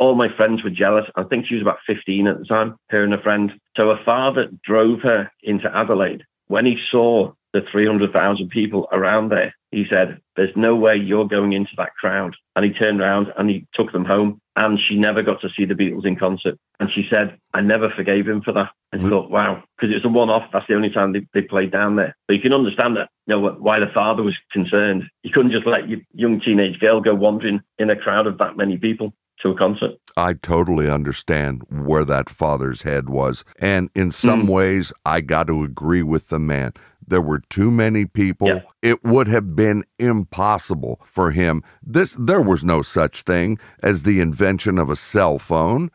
All my friends were jealous. I think she was about 15 at the time, her and a friend. So her father drove her into Adelaide. When he saw the 300,000 people around there, he said, There's no way you're going into that crowd. And he turned around and he took them home. And she never got to see the Beatles in concert. And she said, I never forgave him for that. I thought, wow, because it was a one off. That's the only time they, they played down there. But you can understand that, you know, why the father was concerned. You couldn't just let your young teenage girl go wandering in a crowd of that many people to a concert. I totally understand where that father's head was. And in some Mm. ways, I got to agree with the man. There were too many people. Yeah. It would have been impossible for him. This there was no such thing as the invention of a cell phone.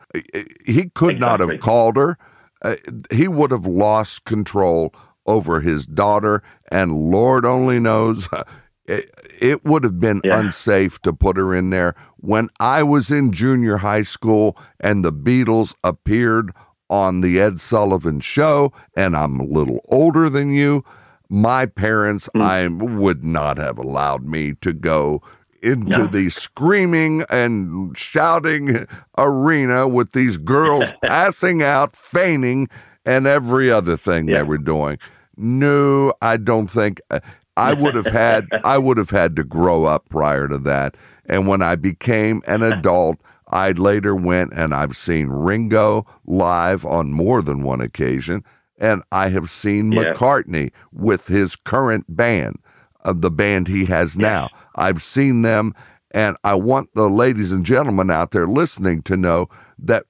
He could not have called her. Uh, he would have lost control over his daughter, and Lord only knows it, it would have been Yeah. unsafe to put her in there. When I was in junior high school and the Beatles appeared on the Ed Sullivan show, and I'm a little older than you, my parents Hmm. I would not have allowed me to go into No. the screaming and shouting arena with these girls passing out, fainting, and every other thing they were doing. No, I don't think uh, I would have had I would have had to grow up prior to that. And when I became an adult, I later went and I've seen Ringo live on more than one occasion, and I have seen Yeah. McCartney with his current band, of the band he has now. I've seen them, and I want the ladies and gentlemen out there listening to know that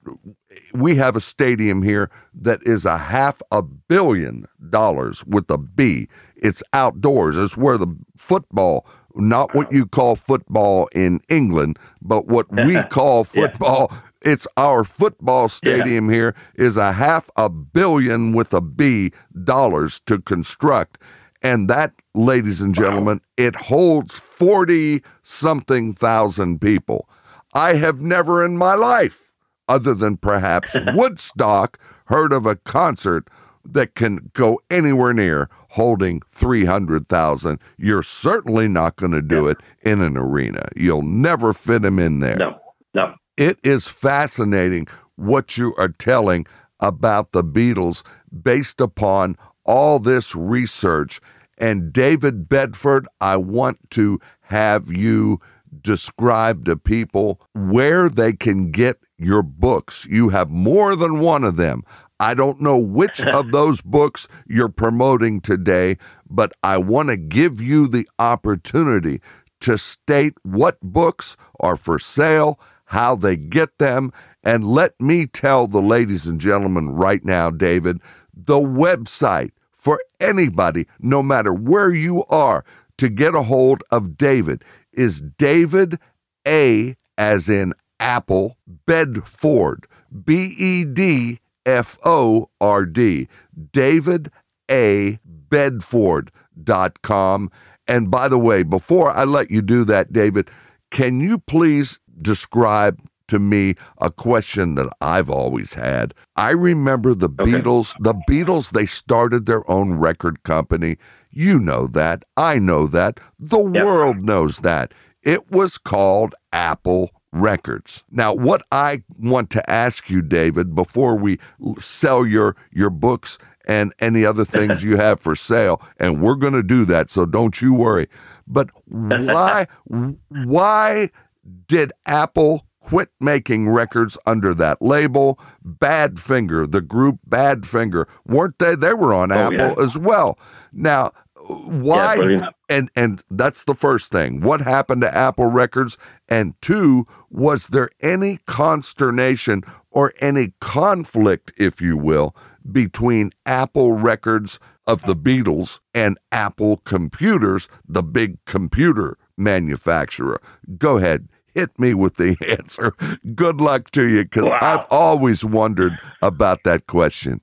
we have a stadium here that is a half a billion dollars with a B. It's outdoors. It's where the football, not what you call football in England, but what we call Yeah. It's our football stadium here is a half a billion with a B dollars to construct. And that, ladies and gentlemen, it holds 40 something thousand people. I have never in my life, other than perhaps Woodstock, heard of a concert that can go anywhere near holding 300,000. You're certainly not going to do it in an arena. You'll never fit them in there. No, no. It is fascinating what you are telling about the Beatles based upon all this research. And David Bedford, I want to have you describe to people where they can get your books. You have more than one of them. I don't know which of those books you're promoting today, but I want to give you the opportunity to state what books are for sale, how they get them, and let me tell the ladies and gentlemen right now, David, the website for anybody, no matter where you are, to get a hold of David is David A, as in Apple, Bedford, B E D F O R D, David A. Bedford.com. And by the way, before I let you do that, David, can you please describe to me a question that I've always had? I remember the Okay. Beatles, the Beatles, they started their own record company. You know that. I know that. The Yep. world knows that. It was called Apple Records. Now, what I want to ask you, David, before we sell your your books and any other things you have for sale, and we're going to do that, so don't you worry. But why why Did Apple quit making records under that label? Badfinger, the group Badfinger, weren't they? They were on Oh, Apple yeah. as well. Now, why? brilliant. and and that's the first thing. What happened to Apple Records? And two, was there any consternation or any conflict, if you will, between Apple Records of the Beatles and Apple Computers, the big computer manufacturer? Go ahead. Hit me with the answer. Good luck to you, because Wow. I've always wondered about that question.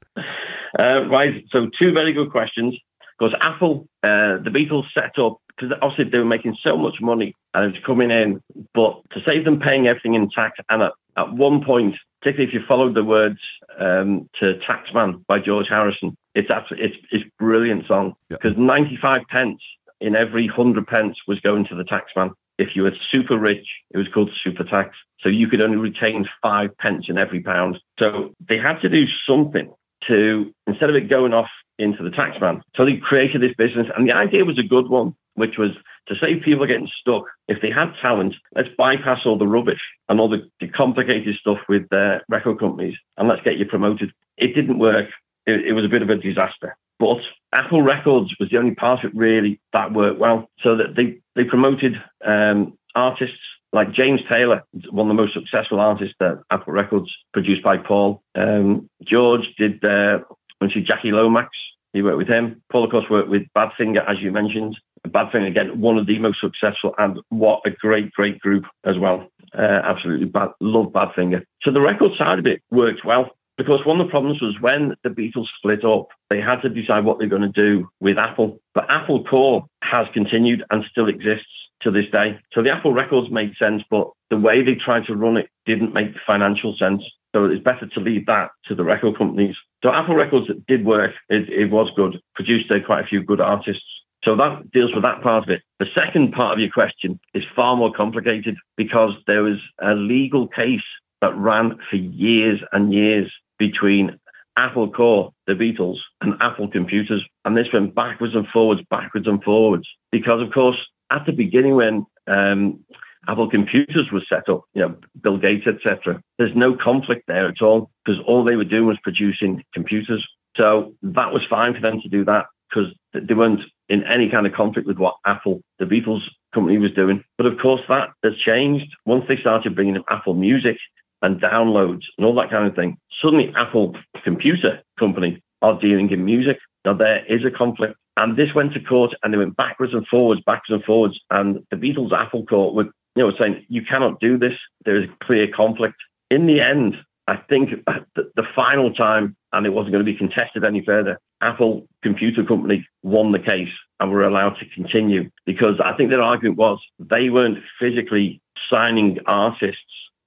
Uh, right. So two very good questions. Because Apple, uh, the Beatles set up because obviously they were making so much money and it was coming in, but to save them paying everything in tax, and at, at one point, particularly if you followed the words um, to Taxman by George Harrison, it's absolutely it's it's a brilliant song Yeah. because 95 pence in every 100 pence was going to the taxman. If you were super rich, it was called super tax. So you could only retain five pence in every pound. So they had to do something to, instead of it going off into the taxman, so they created this business. And the idea was a good one, which was to save people getting stuck. If they had talent, let's bypass all the rubbish and all the, the complicated stuff with uh, record companies and let's get you promoted. It didn't work. It, it was a bit of a disaster. But Apple Records was the only part of it really that worked well. So that they, they promoted um, artists like James Taylor, one of the most successful artists that Apple Records produced by Paul. Um, George did, uh, obviously, Jackie Lomax. He worked with him. Paul, of course, worked with Badfinger, as you mentioned. Badfinger, again, one of the most successful, and what a great, great group as well. Uh, absolutely, bad, love Badfinger. So the record side of it worked well. Because one of the problems was when the Beatles split up, they had to decide what they're going to do with Apple. But Apple Corps has continued and still exists to this day. So the Apple Records made sense, but the way they tried to run it didn't make financial sense. So it's better to leave that to the record companies. So Apple Records did work. It, it was good. Produced quite a few good artists. So that deals with that part of it. The second part of your question is far more complicated because there was a legal case that ran for years and years between Apple Corps, the Beatles, and Apple Computers. And this went backwards and forwards, backwards and forwards. Because, of course, at the beginning when um, Apple Computers was set up, you know, Bill Gates, etc., there's no conflict there at all because all they were doing was producing computers. So that was fine for them to do that because they weren't in any kind of conflict with what Apple, the Beatles company, was doing. But of course, that has changed once they started bringing in Apple Music and downloads and all that kind of thing. Suddenly, Apple Computer Company are dealing in music. Now, there is a conflict. And this went to court and they went backwards and forwards, backwards and forwards. And the Beatles Apple court were you know, saying, you cannot do this. There is a clear conflict. In the end, I think the, the final time, and it wasn't going to be contested any further, Apple Computer Company won the case and were allowed to continue because I think their argument was they weren't physically signing artists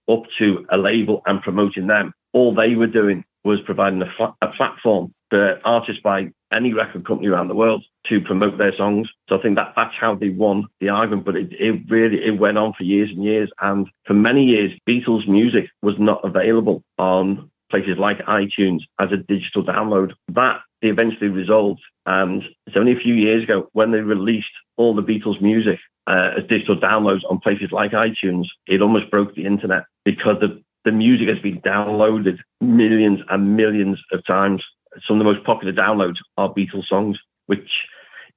up to a label and promoting them. All they were doing was providing a, a platform for artists by any record company around the world to promote their songs. So I think that that's how they won the argument. But it, it really it went on for years and years, and for many years, Beatles music was not available on places like iTunes as a digital download. That eventually resolved, and it's only a few years ago when they released all the Beatles music uh, as digital downloads on places like iTunes. It almost broke the internet because the the music has been downloaded millions and millions of times. Some of the most popular downloads are Beatles songs, which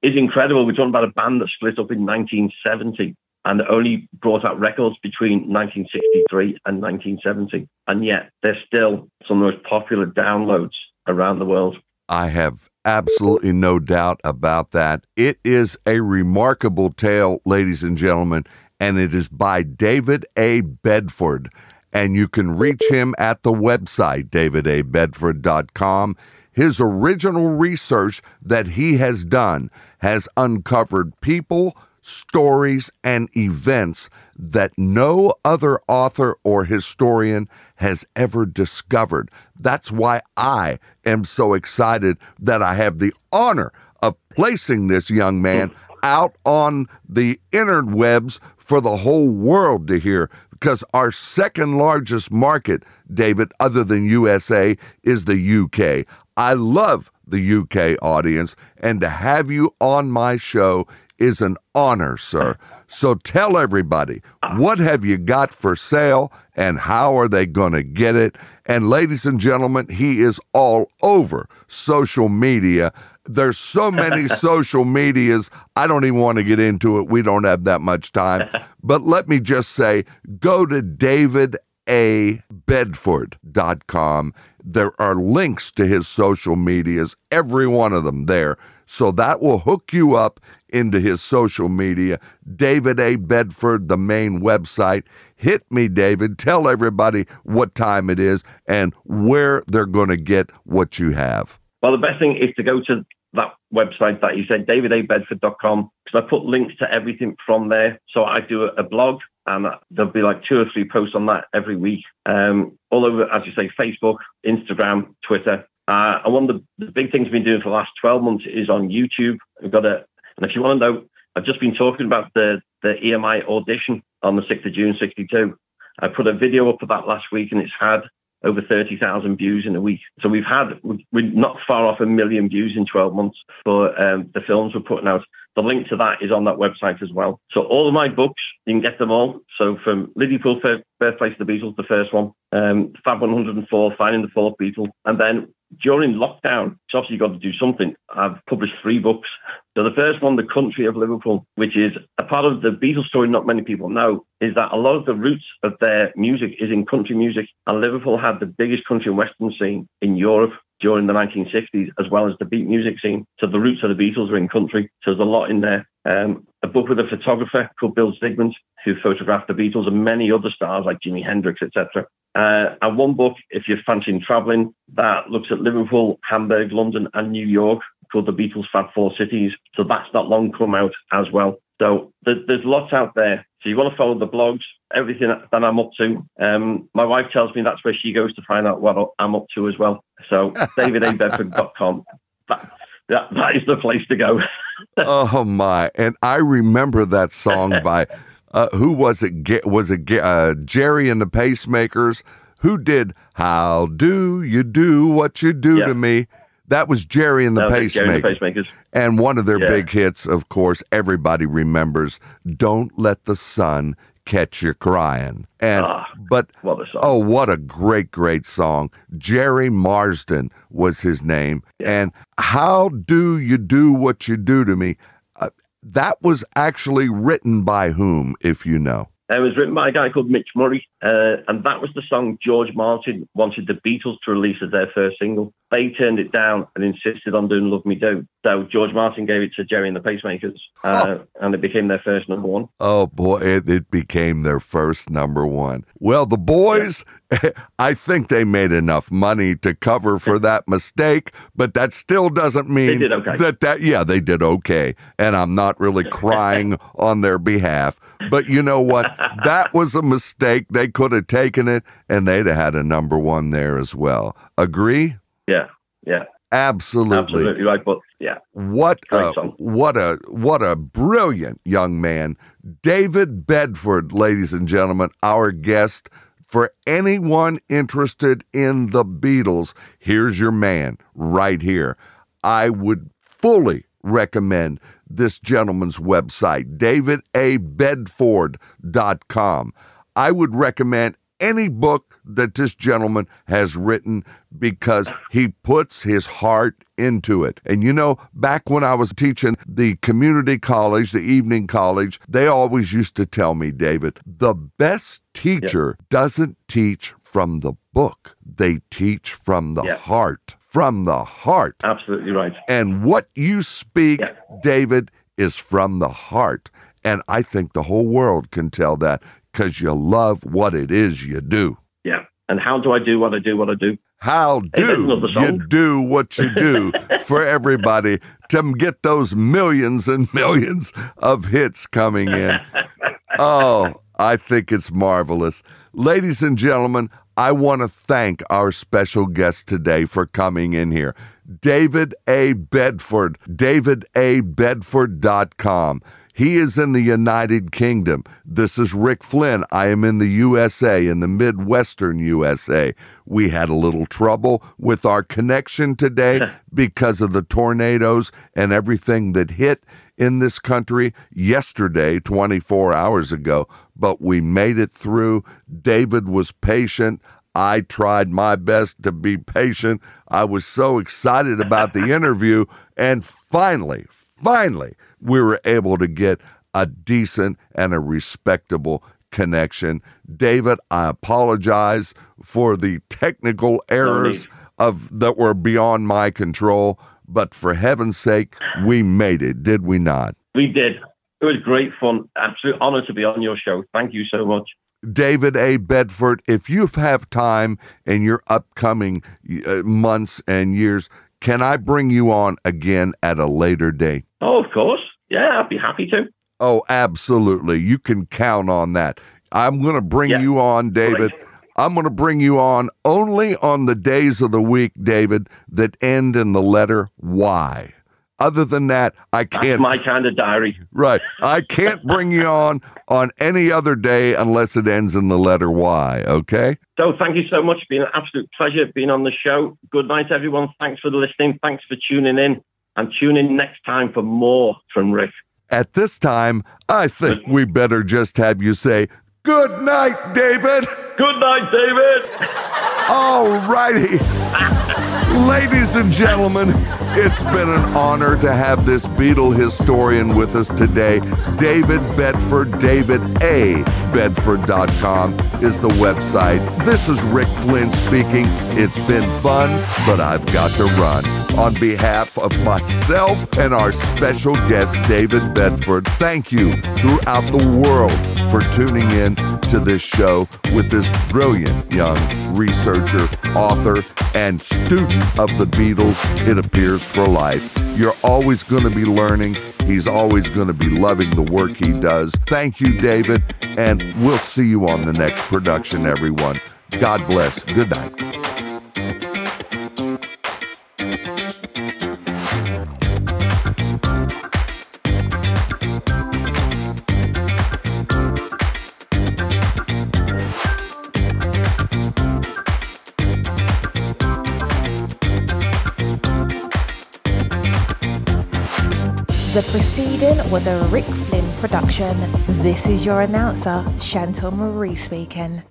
is incredible. We're talking about a band that split up in 1970 and only brought out records between 1963 and 1970. And yet they're still some of the most popular downloads around the world. I have absolutely no doubt about that. It is a remarkable tale, ladies and gentlemen, and it is by David A. Bedford. And you can reach him at the website, davidabedford.com. His original research that he has done has uncovered people, stories, and events that no other author or historian has ever discovered. That's why I am so excited that I have the honor of placing this young man out on the interwebs for the whole world to hear because our second largest market, David, other than USA, is the UK. I love the UK audience, and to have you on my show is an honor, sir. So tell everybody, what have you got for sale and how are they going to get it? And ladies and gentlemen, he is all over social media. There's so many social medias. I don't even want to get into it. We don't have that much time. But let me just say go to David A. Bedford.com. There are links to his social medias, every one of them there. So that will hook you up into his social media. David A. Bedford, the main website. Hit me, David. Tell everybody what time it is and where they're going to get what you have. Well, the best thing is to go to that website that you said, davidabedford.com, because I put links to everything from there. So I do a blog, and there'll be like two or three posts on that every week, um, all over, as you say, Facebook, Instagram, Twitter. Uh, and one of the, the big things we've been doing for the last 12 months is on YouTube. I've got a, and if you want to know, I've just been talking about the, the EMI audition on the 6th of June 62. I put a video up of that last week and it's had over 30,000 views in a week. So we've had, we're not far off a million views in 12 months for um, the films we're putting out. The link to that is on that website as well. So all of my books, you can get them all. So from Liverpool, Birthplace of the Beatles, the first one, um, Fab 104, Finding the Fourth Beatle, and then during lockdown, it's obviously got to do something. I've published three books. So the first one, The Country of Liverpool, which is a part of the Beatles story not many people know, is that a lot of the roots of their music is in country music. And Liverpool had the biggest country and western scene in Europe during the 1960s, as well as the beat music scene. So the roots of the Beatles are in country. So there's a lot in there. Um, a book with a photographer called Bill Zygmant, who photographed the Beatles and many other stars like Jimi Hendrix, etc. Uh, and one book, if you're fancying traveling, that looks at Liverpool, Hamburg, London, and New York, called The Beatles Fab Four Cities. So that's not long come out as well. So there's, there's lots out there. So you want to follow the blogs, everything that I'm up to. Um, my wife tells me that's where she goes to find out what I'm up to as well. So davidabedford.com. That, that, that is the place to go. oh my! And I remember that song by uh, who was it? Was it uh, Gerry and the Pacemakers? Who did "How Do You Do What You Do Yeah. to Me"? That was Gerry and the, was Gerry and the Pacemakers. And one of their Yeah. big hits, of course, everybody remembers "Don't Let the Sun Catch You Crying." And Ah, but what song. oh, what a great, great song! Gerry Marsden was his name, and "How Do You Do What You Do to Me." Uh, that was actually written by whom, if you know? It was written by a guy called Mitch Murray, uh, and that was the song George Martin wanted the Beatles to release as their first single. They turned it down and insisted on doing Love Me Do. So George Martin gave it to Gerry and the Pacemakers, uh, and it became their first number one. Oh boy, it, it became their first number one. Well, the boys, I think they made enough money to cover for that mistake, but that still doesn't mean okay. that that yeah, they did okay. And I'm not really crying on their behalf. But you know what? That was a mistake. They could have taken it and they'd have had a number one there as well. Agree? Yeah, yeah, Absolutely. absolutely right. But yeah, What a, what a what a brilliant young man. David Bedford, ladies and gentlemen, our guest. For anyone interested in the Beatles, here's your man right here. I would fully recommend this gentleman's website, davidabedford.com. I would recommend any book that this gentleman has written because he puts his heart into it. And you know, back when I was teaching the community college, the evening college, they always used to tell me, David, the best teacher doesn't teach from the book, they teach from the Yeah. heart. From the heart. absolutely right. And what you speak, Yeah. David, is from the heart. And I think the whole world can tell that because you love what it is you do. Yeah. And how do I do what I do? What I do? How do you do what you do for everybody to get those millions and millions of hits coming in? Oh, I think it's marvelous. Ladies and gentlemen, I want to thank our special guest today for coming in here. David A. Bedford, davidabedford.com. He is in the United Kingdom. This is Rick Flynn. I am in the USA, in the Midwestern USA. We had a little trouble with our connection today because of the tornadoes and everything that hit in this country yesterday, 24 hours ago, but we made it through. David was patient. I tried my best to be patient. I was so excited about the interview. And finally, finally, we were able to get a decent and a respectable connection. David, I apologize for the technical errors of that were beyond my control, but for heaven's sake, we made it, did we not? We did. It was great fun. Absolute honor to be on your show. Thank you so much. David A. Bedford, if you have time in your upcoming uh, months and years, can I bring you on again at a later date? Oh, of course. Yeah, I'd be happy to. Oh, absolutely. You can count on that. I'm going to bring Yeah. you on, David. I'm going to bring you on only on the days of the week, David, that end in the letter Y. Other than that, I can't. That's my kind of diary. right. I can't bring you on on any other day unless it ends in the letter Y, okay? So thank you so much. It's been an absolute pleasure being on the show. Good night, everyone. Thanks for listening. Thanks for tuning in. And tune in next time for more from Rick. At this time, I think we better just have you say, Good night, David. Good night, David. All righty. Ladies and gentlemen, it's been an honor to have this Beatle historian with us today. David Bedford, David A. Bedford.com is the website. This is Rick Flynn speaking. It's been fun, but I've got to run. On behalf of myself and our special guest, David Bedford, thank you throughout the world for tuning in to this show with this brilliant young researcher, author, and student of the Beatles, it appears for life. You're always going to be learning. He's always going to be loving the work he does. Thank you, David, and we'll see you on the next production, everyone. God bless. Good night. The preceding was a Rick Flynn production. This is your announcer, Chantal Marie speaking.